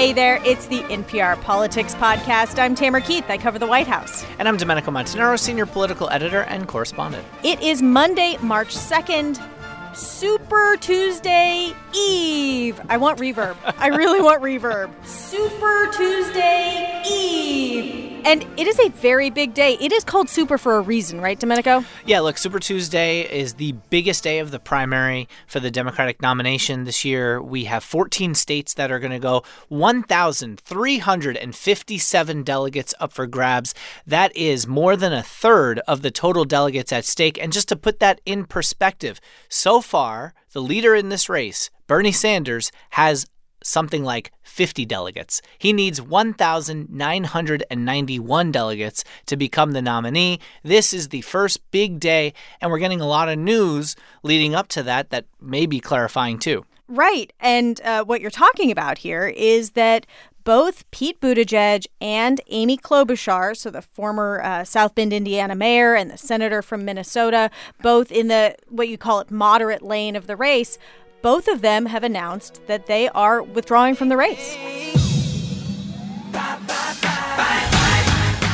Hey there, it's the NPR Politics Podcast. I'm Tamara Keith. I cover the White House. And I'm Domenico Montanaro, senior political editor and correspondent. It is Monday, March 2nd. Super Tuesday Eve. I want reverb. I really want reverb. Super Tuesday Eve. And it is a very big day. It is called Super for a reason, right, Domenico? Yeah, look, Super Tuesday is the biggest day of the primary for the Democratic nomination this year. We have 14 states that are going to go, 1,357 delegates up for grabs. That is more than a third of the total delegates at stake. And just to put that in perspective, so far, the leader in this race, Bernie Sanders, has something like 50 delegates. He needs 1,991 delegates to become the nominee. This is the first big day, and we're getting a lot of news leading up to that that may be clarifying too. Right. And uh, what you're talking about here is that both Pete Buttigieg and Amy Klobuchar, so the former uh, South Bend, Indiana mayor and the senator from Minnesota, both in the what you call it moderate lane of the race, both of them have announced that they are withdrawing from the race.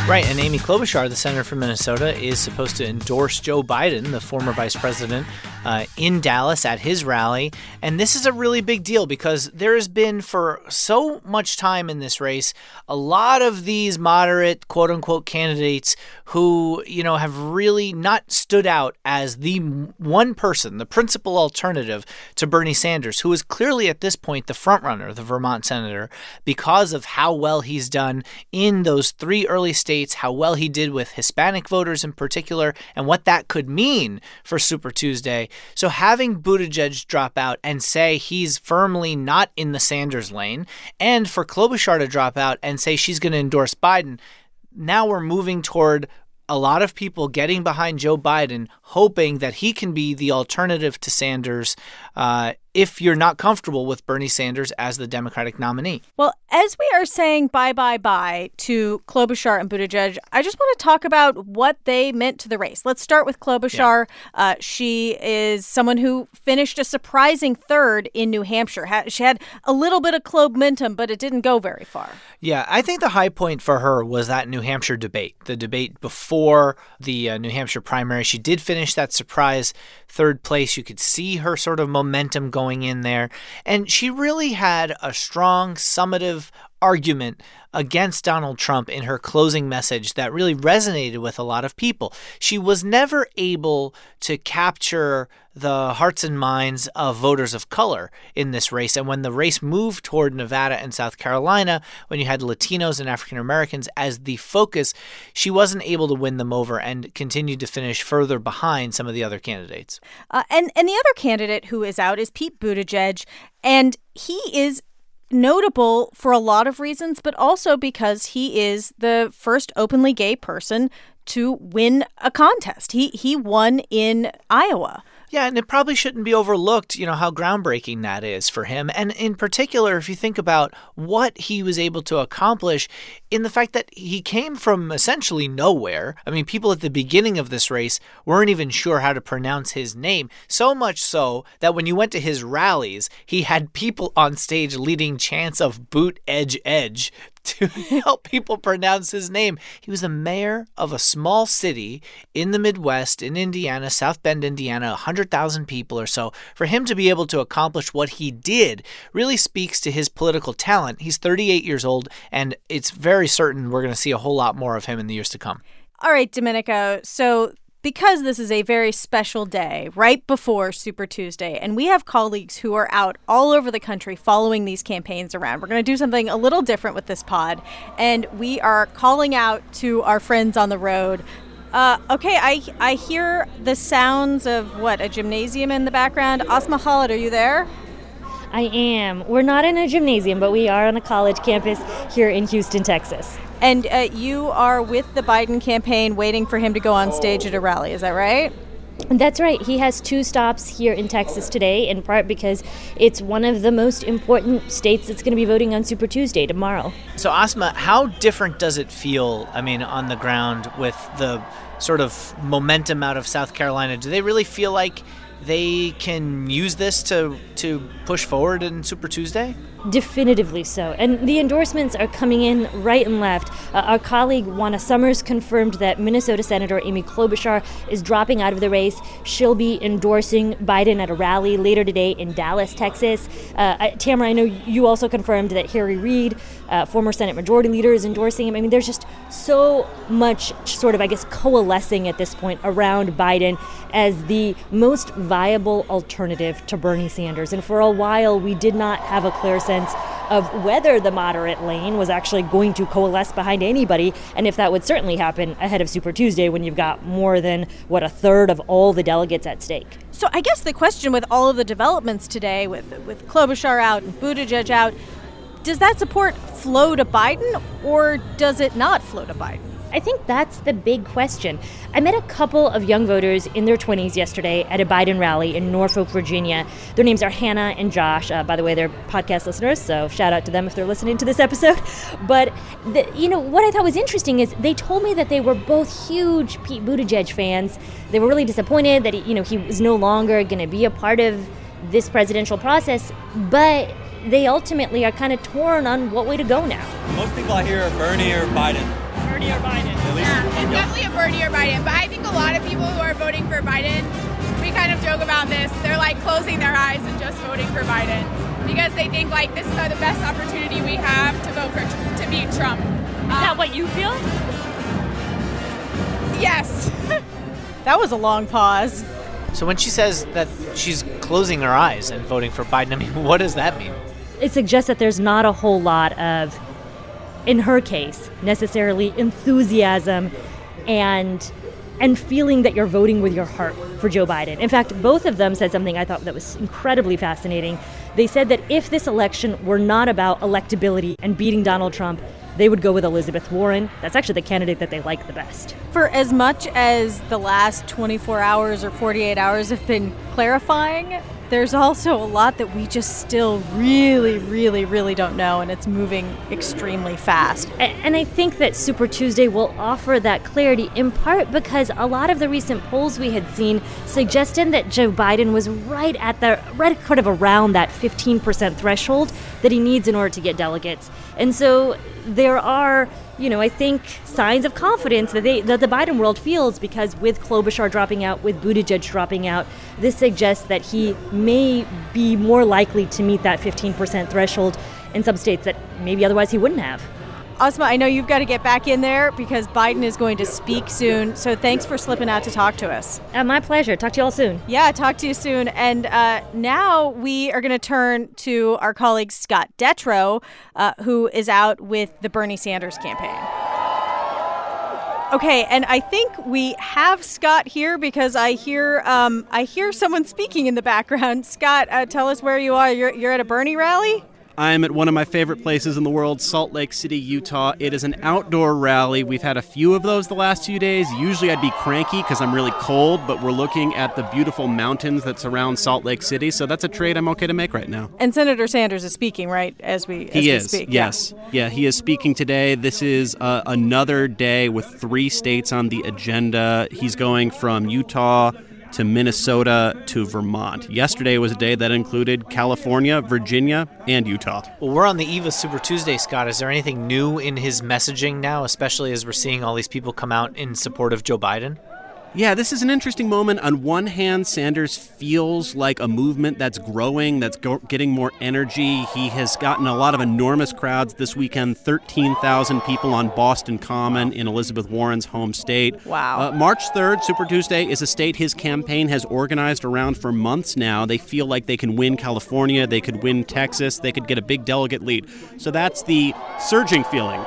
Right, and Amy Klobuchar, the senator from Minnesota, is supposed to endorse Joe Biden, the former vice president, uh, in Dallas at his rally. And this is a really big deal because there has been, for so much time in this race, a lot of these moderate, quote unquote, candidates who, you know, have really not stood out as the one person, the principal alternative to Bernie Sanders, who is clearly at this point the frontrunner, the Vermont senator, because of how well he's done in those three early states, how well he did with Hispanic voters in particular, and what that could mean for Super Tuesday. So having Buttigieg drop out and say he's firmly not in the Sanders lane, and for Klobuchar to drop out and say she's going to endorse Biden, now we're moving toward a lot of people getting behind Joe Biden, hoping that he can be the alternative to Sanders uh, if you're not comfortable with Bernie Sanders as the Democratic nominee. Well, as we are saying bye bye bye to Klobuchar and Buttigieg, I just want to talk about what they meant to the race. Let's start with Klobuchar. Yeah. Uh, she is someone who finished a surprising third in New Hampshire. She had a little bit of momentum, but it didn't go very far. Yeah, I think the high point for her was that New Hampshire debate, the debate before the uh, New Hampshire primary. She did finish that surprise third place. You could see her sort of momentum going in there. And she really had a strong, summative argument against Donald Trump in her closing message that really resonated with a lot of people. She was never able to capture the hearts and minds of voters of color in this race. And when the race moved toward Nevada and South Carolina, when you had Latinos and African Americans as the focus, she wasn't able to win them over and continued to finish further behind some of the other candidates. Uh, and and the other candidate who is out is Pete Buttigieg, and he is notable for a lot of reasons, but also because he is the first openly gay person to win a contest. He he won in Iowa. Yeah, and it probably shouldn't be overlooked, you know, how groundbreaking that is for him. And in particular, if you think about what he was able to accomplish in the fact that he came from essentially nowhere. I mean, people at the beginning of this race weren't even sure how to pronounce his name. So much so that when you went to his rallies, he had people on stage leading chants of boot edge edge to help people pronounce his name. He was the mayor of a small city in the Midwest, in Indiana, South Bend, Indiana, 100,000 people or so. For him to be able to accomplish what he did really speaks to his political talent. He's 38 years old, and it's very certain we're going to see a whole lot more of him in the years to come. All right, Domenico. So because this is a very special day right before Super Tuesday, and we have colleagues who are out all over the country following these campaigns around. We're going to do something a little different with this pod, and we are calling out to our friends on the road. Uh, okay, I I hear the sounds of what a gymnasium in the background. Asma Khalid, are you there? I am. We're not in a gymnasium, but we are on a college campus here in Houston, Texas. And uh, you are with the Biden campaign waiting for him to go on stage at a rally, is that right? That's right. He has two stops here in Texas today, in part because it's one of the most important states that's going to be voting on Super Tuesday tomorrow. So, Asma, how different does it feel, I mean, on the ground with the sort of momentum out of South Carolina? Do they really feel like they can use this to to push forward in Super Tuesday? Definitively so. And the endorsements are coming in right and left. Uh, our colleague Juana Summers confirmed that Minnesota Senator Amy Klobuchar is dropping out of the race. She'll be endorsing Biden at a rally later today in Dallas, Texas. Uh, Tamara, I know you also confirmed that Harry Reid, uh, former Senate Majority Leader, is endorsing him. I mean, there's just so much sort of, I guess, coalescing at this point around Biden as the most viable alternative to Bernie Sanders. And for a while, we did not have a clear sense of whether the moderate lane was actually going to coalesce behind anybody, and if that would certainly happen ahead of Super Tuesday when you've got more than, what, a third of all the delegates at stake. So I guess the question with all of the developments today, with, with Klobuchar out and Buttigieg out, does that support flow to Biden or does it not flow to Biden? I think that's the big question. I met a couple of young voters in their 20s yesterday at a Biden rally in Norfolk, Virginia. Their names are Hannah and Josh. Uh, by the way, they're podcast listeners, so shout out to them if they're listening to this episode. But, the, you know, what I thought was interesting is they told me that they were both huge Pete Buttigieg fans. They were really disappointed that, he, you know, he was no longer going to be a part of this presidential process, but they ultimately are kind of torn on what way to go now. Most people out here are Bernie or Biden. Bernie or Biden. Yeah, it's definitely a Bernie or Biden. But I think a lot of people who are voting for Biden, we kind of joke about this. They're like closing their eyes and just voting for Biden because they think like this is the best opportunity we have to vote for to beat Trump. Is um, that what you feel? Yes. that was a long pause. So when she says that she's closing her eyes and voting for Biden, I mean, what does that mean? It suggests that there's not a whole lot of in her case, necessarily enthusiasm and and feeling that you're voting with your heart for Joe Biden. In fact, both of them said something I thought that was incredibly fascinating. They said that if this election were not about electability and beating Donald Trump, they would go with Elizabeth Warren. That's actually the candidate that they like the best. For as much as the last 24 hours or 48 hours have been clarifying, there's also a lot that we just still really, really, really don't know, and it's moving extremely fast. And I think that Super Tuesday will offer that clarity in part because a lot of the recent polls we had seen suggested that Joe Biden was right at the, right kind of around that 15% threshold that he needs in order to get delegates. And so there are you know, I think signs of confidence that they that the Biden world feels because with Klobuchar dropping out, with Buttigieg dropping out, this suggests that he may be more likely to meet that 15% threshold in some states that maybe otherwise he wouldn't have. Asma, I know you've got to get back in there because Biden is going to speak soon. So thanks for slipping out to talk to us. Uh, my pleasure. Talk to you all soon. Yeah, talk to you soon. And uh, now we are going to turn to our colleague Scott Detrow, uh, who is out with the Bernie Sanders campaign. Okay, and I think we have Scott here because I hear um, I hear someone speaking in the background. Scott, uh, tell us where you are. You're, you're at a Bernie rally. I'm at one of my favorite places in the world, Salt Lake City, Utah. It is an outdoor rally. We've had a few of those the last few days. Usually I'd be cranky because I'm really cold, but we're looking at the beautiful mountains that surround Salt Lake City, so that's a trade I'm okay to make right now. And Senator Sanders is speaking, right? As we as he we is. Speak. Yes, yeah. yeah. he is speaking today. This is uh, another day with three states on the agenda. He's going from Utah to Minnesota to Vermont. Yesterday was a day that included California, Virginia, and Utah. Well, we're on the eve of Super Tuesday, Scott. Is there anything new in his messaging now, especially as we're seeing all these people come out in support of Joe Biden? Yeah, this is an interesting moment. On one hand, Sanders feels like a movement that's growing, that's go- getting more energy. He has gotten a lot of enormous crowds this weekend 13,000 people on Boston Common in Elizabeth Warren's home state. Wow. Uh, March 3rd, Super Tuesday, is a state his campaign has organized around for months now. They feel like they can win California, they could win Texas, they could get a big delegate lead. So that's the surging feeling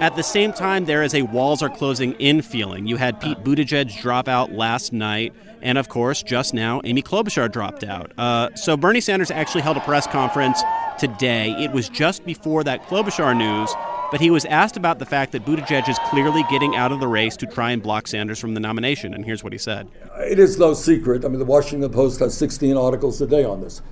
at the same time, there is a walls are closing in feeling. You had Pete Buttigieg drop out last night, and of course, just now, Amy Klobuchar dropped out. Uh, so Bernie Sanders actually held a press conference today. It was just before that Klobuchar news, but he was asked about the fact that Buttigieg is clearly getting out of the race to try and block Sanders from the nomination. And here's what he said It is no secret. I mean, the Washington Post has 16 articles a day on this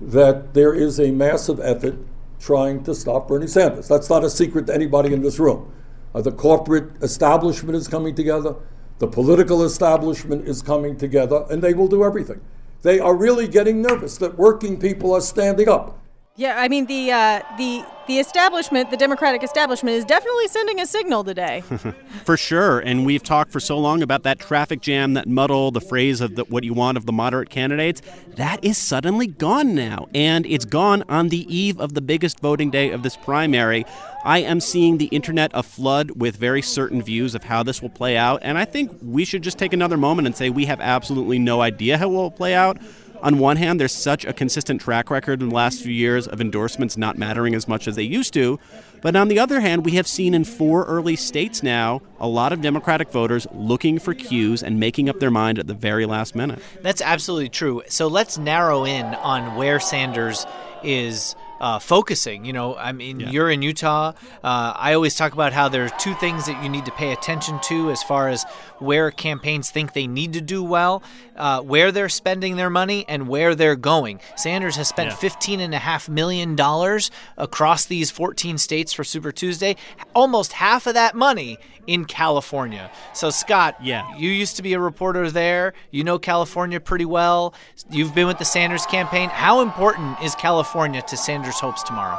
that there is a massive effort trying to stop Bernie Sanders. That's not a secret to anybody in this room. Uh, the corporate establishment is coming together, the political establishment is coming together, and they will do everything They are really getting nervous that working people are standing up. Yeah, I mean the uh, the the establishment, the Democratic establishment, is definitely sending a signal today. for sure, and we've talked for so long about that traffic jam, that muddle, the phrase of the, what you want of the moderate candidates. That is suddenly gone now, and it's gone on the eve of the biggest voting day of this primary. I am seeing the internet aflood with very certain views of how this will play out, and I think we should just take another moment and say we have absolutely no idea how it will play out on one hand, there's such a consistent track record in the last few years of endorsements not mattering as much as they used to. But on the other hand, we have seen in four early states now a lot of Democratic voters looking for cues and making up their mind at the very last minute. That's absolutely true. So let's narrow in on where Sanders is uh, focusing. You know, I mean, yeah. you're in Utah. Uh, I always talk about how there are two things that you need to pay attention to as far as where campaigns think they need to do well, uh, where they're spending their money, and where they're going. Sanders has spent yeah. $15.5 million across these 14 states for Super Tuesday. Almost half of that money in California. So, Scott, yeah. you used to be a reporter there. You know California pretty well. You've been with the Sanders campaign. How important is California to Sanders' hopes tomorrow?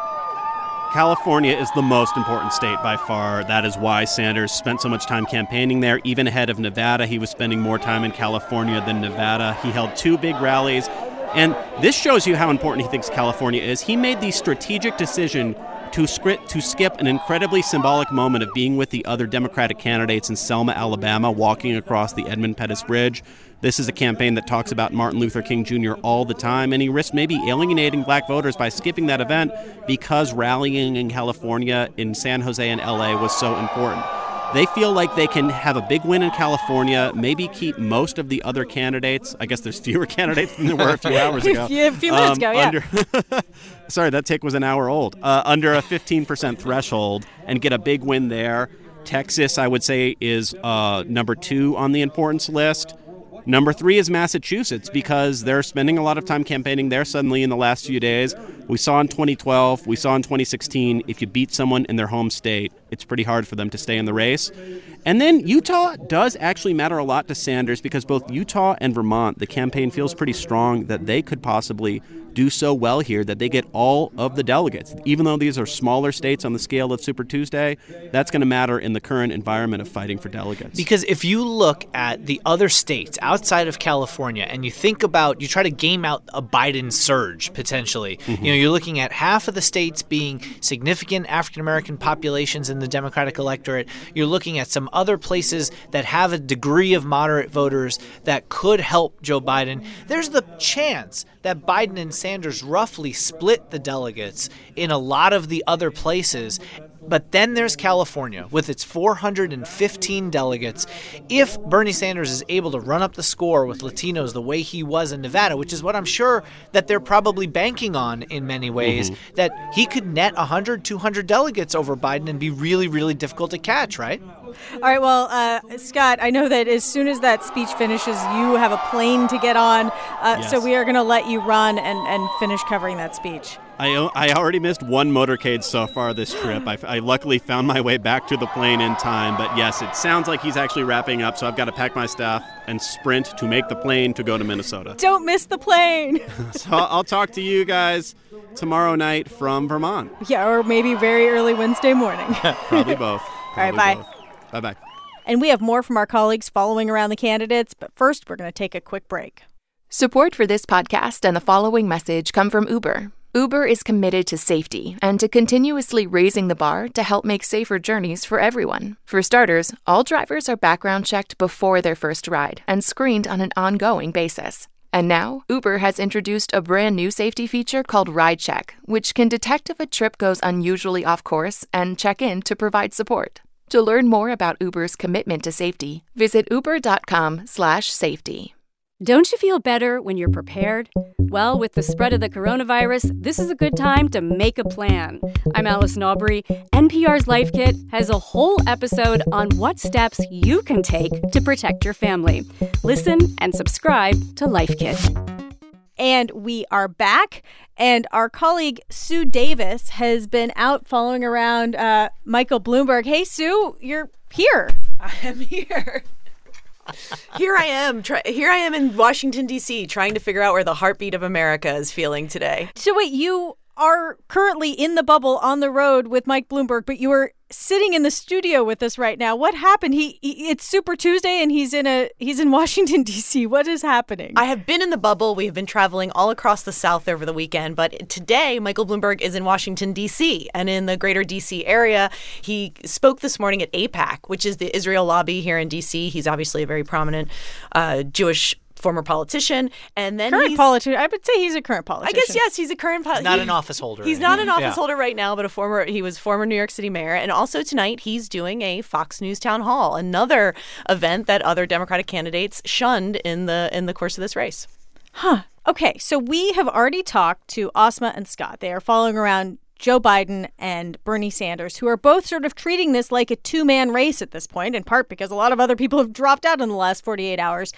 California is the most important state by far. That is why Sanders spent so much time campaigning there. Even ahead of Nevada, he was spending more time in California than Nevada. He held two big rallies. And this shows you how important he thinks California is. He made the strategic decision to, script, to skip an incredibly symbolic moment of being with the other Democratic candidates in Selma, Alabama, walking across the Edmund Pettus Bridge. This is a campaign that talks about Martin Luther King Jr. all the time, and he risked maybe alienating black voters by skipping that event because rallying in California, in San Jose, and LA was so important. They feel like they can have a big win in California, maybe keep most of the other candidates. I guess there's fewer candidates than there were a few hours ago. yeah, a few minutes um, ago, yeah. Under, sorry, that take was an hour old. Uh, under a 15% threshold and get a big win there. Texas, I would say, is uh, number two on the importance list. Number three is Massachusetts because they're spending a lot of time campaigning there suddenly in the last few days. We saw in 2012, we saw in 2016, if you beat someone in their home state, it's pretty hard for them to stay in the race. And then Utah does actually matter a lot to Sanders because both Utah and Vermont, the campaign feels pretty strong that they could possibly do so well here that they get all of the delegates. Even though these are smaller states on the scale of Super Tuesday, that's going to matter in the current environment of fighting for delegates. Because if you look at the other states outside of California and you think about, you try to game out a Biden surge potentially, mm-hmm. you know, you're looking at half of the states being significant African American populations in the Democratic electorate. You're looking at some other places that have a degree of moderate voters that could help Joe Biden. There's the chance that Biden and Sanders roughly split the delegates in a lot of the other places. But then there's California with its 415 delegates. If Bernie Sanders is able to run up the score with Latinos the way he was in Nevada, which is what I'm sure that they're probably banking on in many ways, mm-hmm. that he could net 100, 200 delegates over Biden and be really, really difficult to catch, right? All right. Well, uh, Scott, I know that as soon as that speech finishes, you have a plane to get on. Uh, yes. So we are going to let you run and, and finish covering that speech. I, I already missed one motorcade so far this trip. I, I luckily found my way back to the plane in time. But yes, it sounds like he's actually wrapping up. So I've got to pack my stuff and sprint to make the plane to go to Minnesota. Don't miss the plane. so I'll talk to you guys tomorrow night from Vermont. Yeah, or maybe very early Wednesday morning. Probably both. Probably All right, bye. Both. Bye bye. And we have more from our colleagues following around the candidates, but first we're going to take a quick break. Support for this podcast and the following message come from Uber. Uber is committed to safety and to continuously raising the bar to help make safer journeys for everyone. For starters, all drivers are background checked before their first ride and screened on an ongoing basis. And now, Uber has introduced a brand new safety feature called Ride Check, which can detect if a trip goes unusually off course and check in to provide support. To learn more about Uber's commitment to safety, visit uber.com/safety. Don't you feel better when you're prepared? Well, with the spread of the coronavirus, this is a good time to make a plan. I'm Allison Aubrey. NPR's Life Kit has a whole episode on what steps you can take to protect your family. Listen and subscribe to Life Kit. And we are back. And our colleague Sue Davis has been out following around uh, Michael Bloomberg. Hey, Sue, you're here. I am here. Here I am. Try, here I am in Washington D.C. trying to figure out where the heartbeat of America is feeling today. So wait, you are currently in the bubble on the road with Mike Bloomberg, but you are sitting in the studio with us right now. What happened? He, he, it's Super Tuesday and he's in a he's in Washington D.C. What is happening? I have been in the bubble. We have been traveling all across the South over the weekend, but today Michael Bloomberg is in Washington D.C. and in the greater D.C. area. He spoke this morning at AIPAC, which is the Israel lobby here in D.C. He's obviously a very prominent uh, Jewish former politician, and then current politician. I would say he's a current politician. I guess yes, he's a current politician. Not an office holder. He's not an office yeah. holder right now, but a former. He was former New York City mayor, and also tonight he's doing a Fox News town hall, another event that other Democratic candidates shunned in the in the course of this race. Huh. Okay, so we have already talked to Asma and Scott. They are following around Joe Biden and Bernie Sanders, who are both sort of treating this like a two man race at this point, in part because a lot of other people have dropped out in the last 48 hours.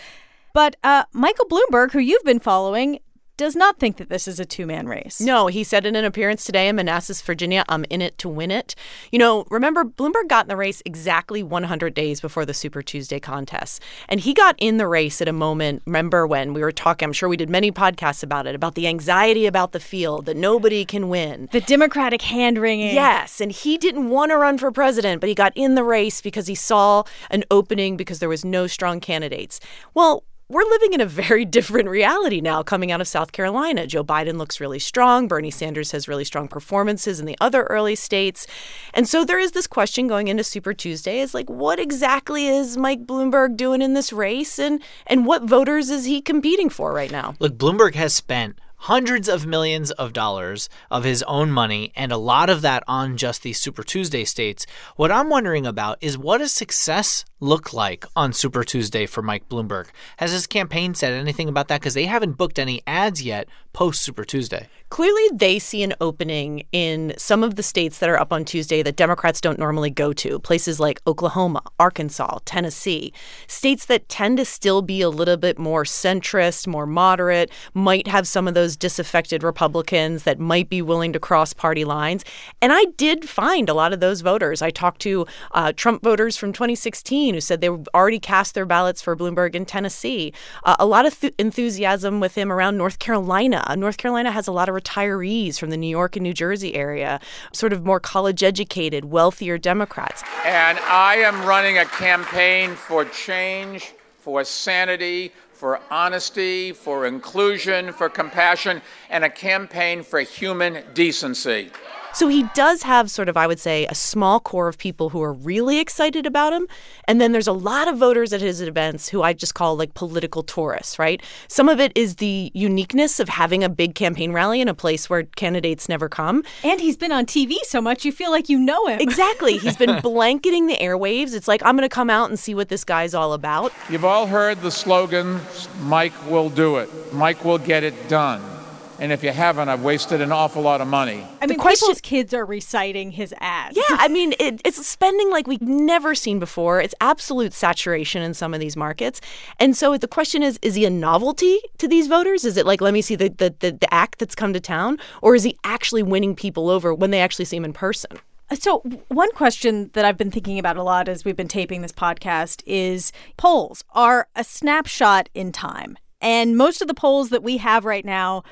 But uh, Michael Bloomberg, who you've been following, does not think that this is a two man race. No, he said in an appearance today in Manassas, Virginia, I'm in it to win it. You know, remember, Bloomberg got in the race exactly 100 days before the Super Tuesday contest. And he got in the race at a moment, remember when we were talking, I'm sure we did many podcasts about it, about the anxiety about the field, that nobody can win. The Democratic hand wringing. Yes. And he didn't want to run for president, but he got in the race because he saw an opening because there was no strong candidates. Well, we're living in a very different reality now coming out of South Carolina. Joe Biden looks really strong. Bernie Sanders has really strong performances in the other early states. And so there is this question going into Super Tuesday is like, what exactly is Mike Bloomberg doing in this race? And, and what voters is he competing for right now? Look, Bloomberg has spent hundreds of millions of dollars of his own money, and a lot of that on just the Super Tuesday states. What I'm wondering about is what does success look like on Super Tuesday for Mike Bloomberg? Has his campaign said anything about that? Because they haven't booked any ads yet post Super Tuesday. Clearly, they see an opening in some of the states that are up on Tuesday that Democrats don't normally go to, places like Oklahoma, Arkansas, Tennessee, states that tend to still be a little bit more centrist, more moderate, might have some of those disaffected Republicans that might be willing to cross party lines. And I did find a lot of those voters. I talked to uh, Trump voters from 2016 who said they already cast their ballots for Bloomberg in Tennessee. Uh, a lot of th- enthusiasm with him around North Carolina. North Carolina has a lot of retirees from the New York and New Jersey area, sort of more college educated, wealthier Democrats. And I am running a campaign for change, for sanity, for honesty, for inclusion, for compassion, and a campaign for human decency. So he does have sort of, I would say, a small core of people who are really excited about him. And then there's a lot of voters at his events who I just call like political tourists, right? Some of it is the uniqueness of having a big campaign rally in a place where candidates never come. And he's been on TV so much, you feel like you know him. Exactly. He's been blanketing the airwaves. It's like, I'm going to come out and see what this guy's all about. You've all heard the slogan, Mike will do it, Mike will get it done. And if you haven't, I've wasted an awful lot of money. I mean, question, people's kids are reciting his ads. Yeah, I mean, it, it's spending like we've never seen before. It's absolute saturation in some of these markets. And so the question is, is he a novelty to these voters? Is it like, let me see the, the, the, the act that's come to town? Or is he actually winning people over when they actually see him in person? Uh, so, one question that I've been thinking about a lot as we've been taping this podcast is polls are a snapshot in time. And most of the polls that we have right now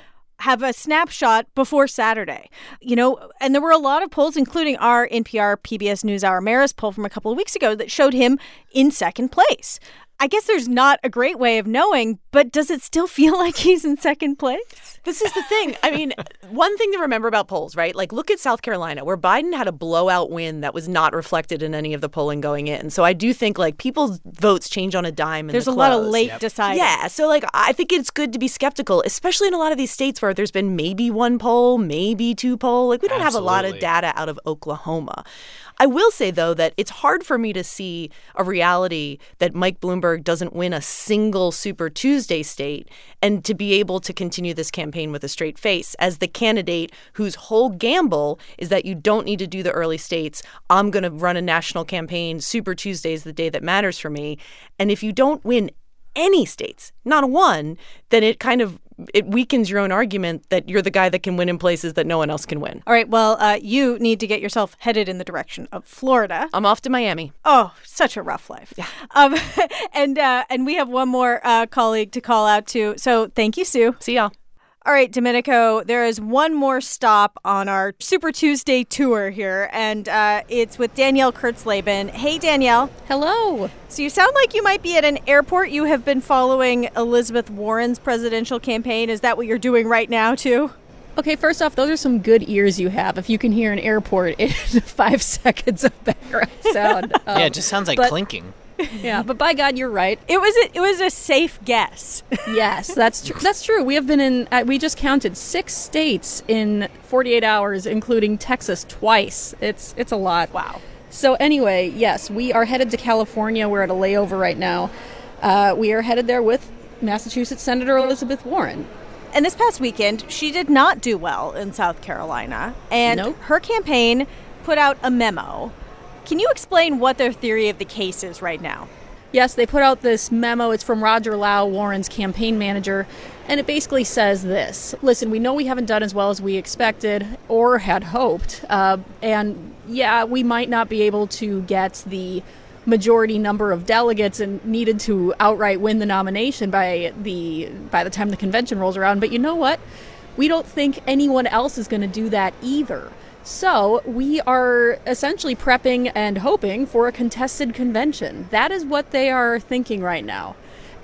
have a snapshot before Saturday. You know, and there were a lot of polls, including our NPR PBS NewsHour Marist poll from a couple of weeks ago, that showed him in second place. I guess there's not a great way of knowing, but does it still feel like he's in second place? This is the thing. I mean, one thing to remember about polls, right? Like, look at South Carolina, where Biden had a blowout win that was not reflected in any of the polling going in. So I do think like people's votes change on a dime. There's the a lot of late yep. deciding. Yeah. So like, I think it's good to be skeptical, especially in a lot of these states where there's been maybe one poll, maybe two poll. Like, we don't Absolutely. have a lot of data out of Oklahoma. I will say, though, that it's hard for me to see a reality that Mike Bloomberg doesn't win a single Super Tuesday state and to be able to continue this campaign with a straight face as the candidate whose whole gamble is that you don't need to do the early states. I'm going to run a national campaign. Super Tuesday is the day that matters for me. And if you don't win any states, not one, then it kind of it weakens your own argument that you're the guy that can win in places that no one else can win. All right, well, uh, you need to get yourself headed in the direction of Florida. I'm off to Miami. Oh, such a rough life. Yeah. Um, and uh, and we have one more uh, colleague to call out to. So thank you, Sue. See y'all. All right, Domenico, there is one more stop on our Super Tuesday tour here, and uh, it's with Danielle Kurtzleben. Hey, Danielle. Hello. So you sound like you might be at an airport. You have been following Elizabeth Warren's presidential campaign. Is that what you're doing right now, too? Okay, first off, those are some good ears you have. If you can hear an airport in five seconds of background sound. Um, yeah, it just sounds like but- clinking. yeah, but by God, you're right. It was a, it was a safe guess. yes, that's true. That's true. We have been in. Uh, we just counted six states in 48 hours, including Texas twice. It's it's a lot. Wow. So anyway, yes, we are headed to California. We're at a layover right now. Uh, we are headed there with Massachusetts Senator Elizabeth Warren. And this past weekend, she did not do well in South Carolina, and Nope. her campaign put out a memo. Can you explain what their theory of the case is right now? Yes, they put out this memo. It's from Roger Lau, Warren's campaign manager, and it basically says this Listen, we know we haven't done as well as we expected or had hoped. Uh, and yeah, we might not be able to get the majority number of delegates and needed to outright win the nomination by the by the time the convention rolls around but you know what we don't think anyone else is going to do that either so we are essentially prepping and hoping for a contested convention. That is what they are thinking right now.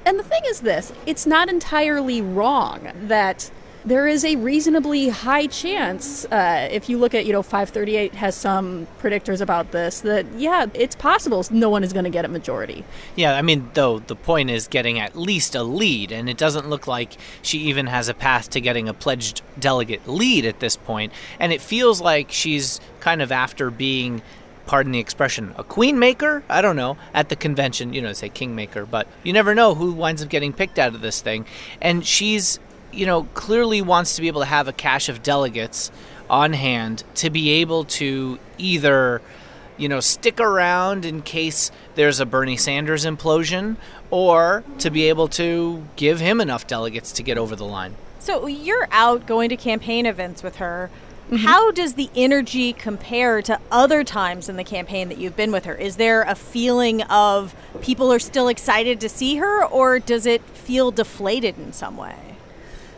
And the thing is this it's not entirely wrong that there is a reasonably high chance, uh, if you look at, you know, 538 has some predictors about this, that, yeah, it's possible no one is going to get a majority. Yeah, I mean, though, the point is getting at least a lead, and it doesn't look like she even has a path to getting a pledged delegate lead at this point. And it feels like she's kind of after being, pardon the expression, a queen maker? I don't know, at the convention, you know, say kingmaker, but you never know who winds up getting picked out of this thing. And she's, you know, clearly wants to be able to have a cache of delegates on hand to be able to either you know, stick around in case there's a Bernie Sanders implosion, or to be able to give him enough delegates to get over the line. So you're out going to campaign events with her. Mm-hmm. How does the energy compare to other times in the campaign that you've been with her? Is there a feeling of people are still excited to see her, or does it feel deflated in some way?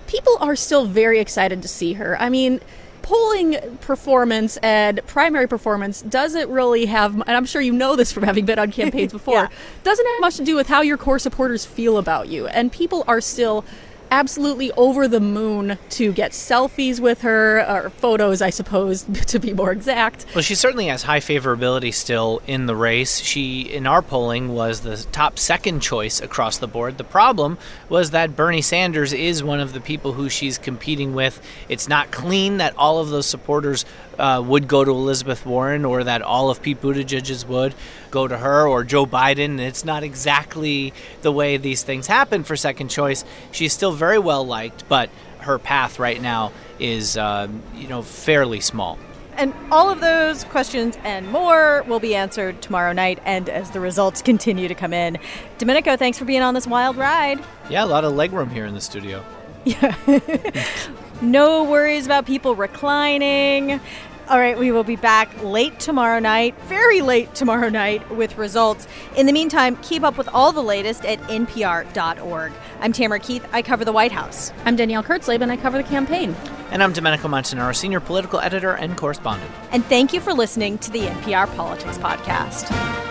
People are still very excited to see her. I mean, polling performance and primary performance doesn't really have, and I'm sure you know this from having been on campaigns before, Yeah. doesn't have much to do with how your core supporters feel about you. And people are still absolutely over the moon to get selfies with her, or photos, I suppose, to be more exact. Well, she certainly has high favorability still in the race. She, in our polling, was the top second choice across the board. The problem was that Bernie Sanders is one of the people who she's competing with. It's not clean that all of those supporters uh, would go to Elizabeth Warren or that all of Pete Buttigieg's would go to her or Joe Biden. It's not exactly the way these things happen for second choice. She's still very well liked, but her path right now is, uh, you know, fairly small. And all of those questions and more will be answered tomorrow night and as the results continue to come in. Domenico, thanks for being on this wild ride. Yeah, a lot of legroom here in the studio. Yeah. no worries about people reclining. All right, we will be back late tomorrow night, very late tomorrow night, with results. In the meantime, keep up with all the latest at npr.org. I'm Tamara Keith. I cover the White House. I'm Danielle Kurtzleben. I cover the campaign. And I'm Domenico Montanaro, senior political editor and correspondent. And thank you for listening to the NPR Politics Podcast.